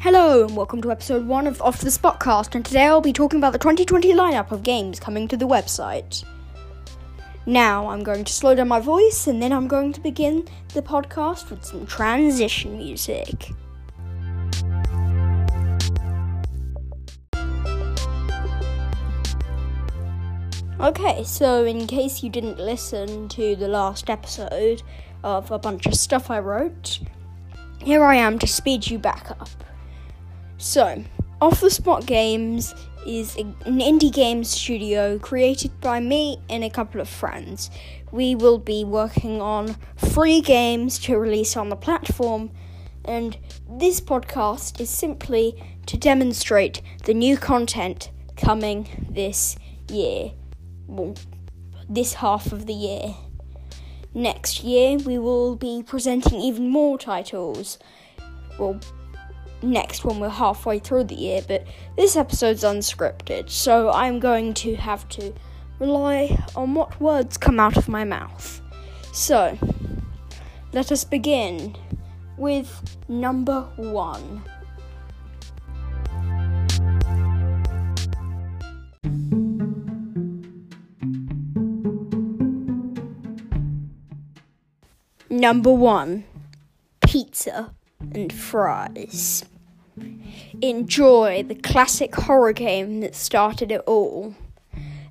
Hello, and welcome to episode 1 of Off the Spotcast, and today I'll be talking about the 2020 lineup of games coming to the website. Now, I'm going to slow down my voice, and then I'm going to begin the podcast with some transition music. Okay, so in case you didn't listen to the last episode of a bunch of stuff I wrote, here I am to speed you back up. So, Off the Spot Games is an indie game studio created by me and a couple of friends. We will be working on free games to release on the platform, and this podcast is simply to demonstrate the new content coming this year. Well, this half of the year. Next year, we will be presenting even more titles. Well, next when we're halfway through the year, but this episode's unscripted, so I'm going to have to rely on what words come out of my mouth. So, let us begin with number one. Number one, pizza and fries. Enjoy the classic horror game that started it all.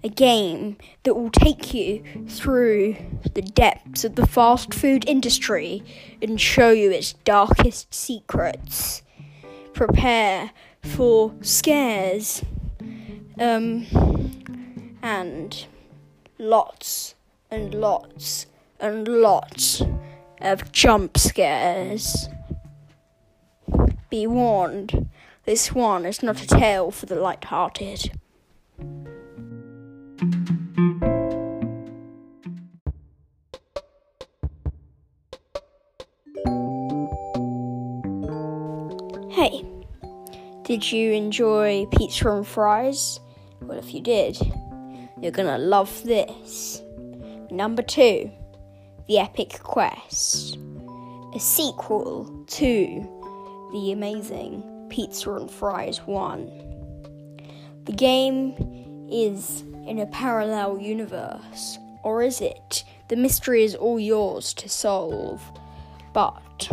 A game that will take you through the depths of the fast food industry and show you its darkest secrets. Prepare for scares. Um, and lots and lots and lots of jump scares. Be warned, this one is not a tale for the light-hearted. Hey, did you enjoy pizza and fries? Well, if you did, you're gonna love this. Number two, The Epic Quest, a sequel to the amazing Pizza and Fries 1. The game is in a parallel universe, or is it? The mystery is all yours to solve, but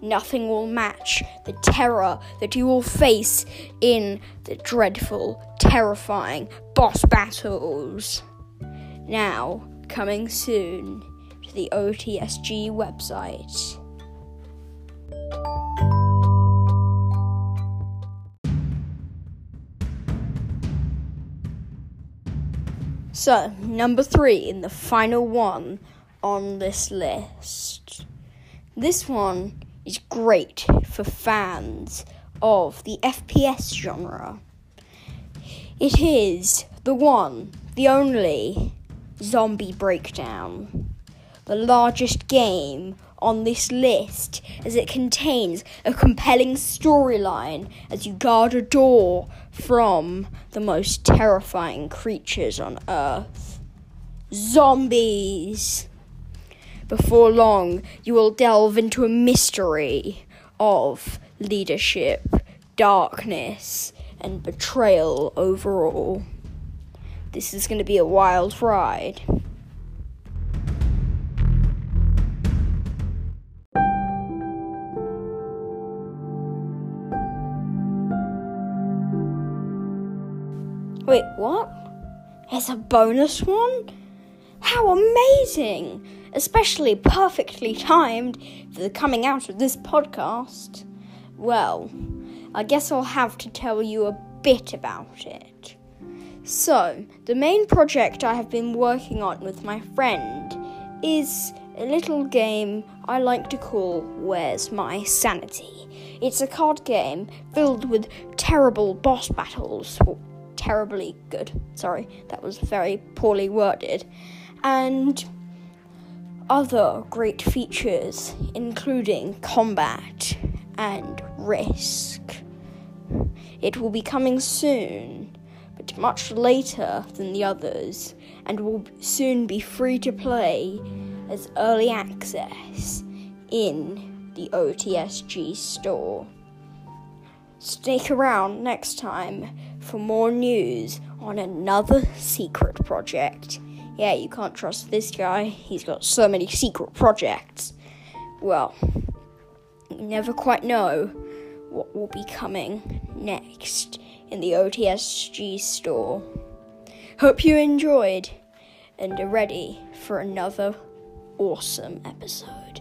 nothing will match the terror that you will face in the dreadful, terrifying boss battles. Now, coming soon to the OTSG website. So, number three in the final one on this list. This one is great for fans of the FPS genre. It is the one, the only Zombie Breakdown, the largest game on this list as it contains a compelling storyline as you guard a door from the most terrifying creatures on earth zombies. Before long, you will delve into a mystery of leadership, darkness, and betrayal overall. This is going to be a wild ride. Wait, what? It's a bonus one? How amazing! Especially perfectly timed for the coming out of this podcast. Well, I guess I'll have to tell you a bit about it. So, the main project I have been working on with my friend is a little game I like to call Where's My Sanity? It's a card game filled with terrible boss battles terribly good. Sorry, that was very poorly worded. And other great features, including combat and risk. It will be coming soon, but much later than the others, and will soon be free to play as early access in the OTSG store. Stick around next time for more news on another secret project. Yeah, you can't trust this guy. He's got so many secret projects. Well, you never quite know what will be coming next in the OTSG store. Hope you enjoyed and are ready for another awesome episode.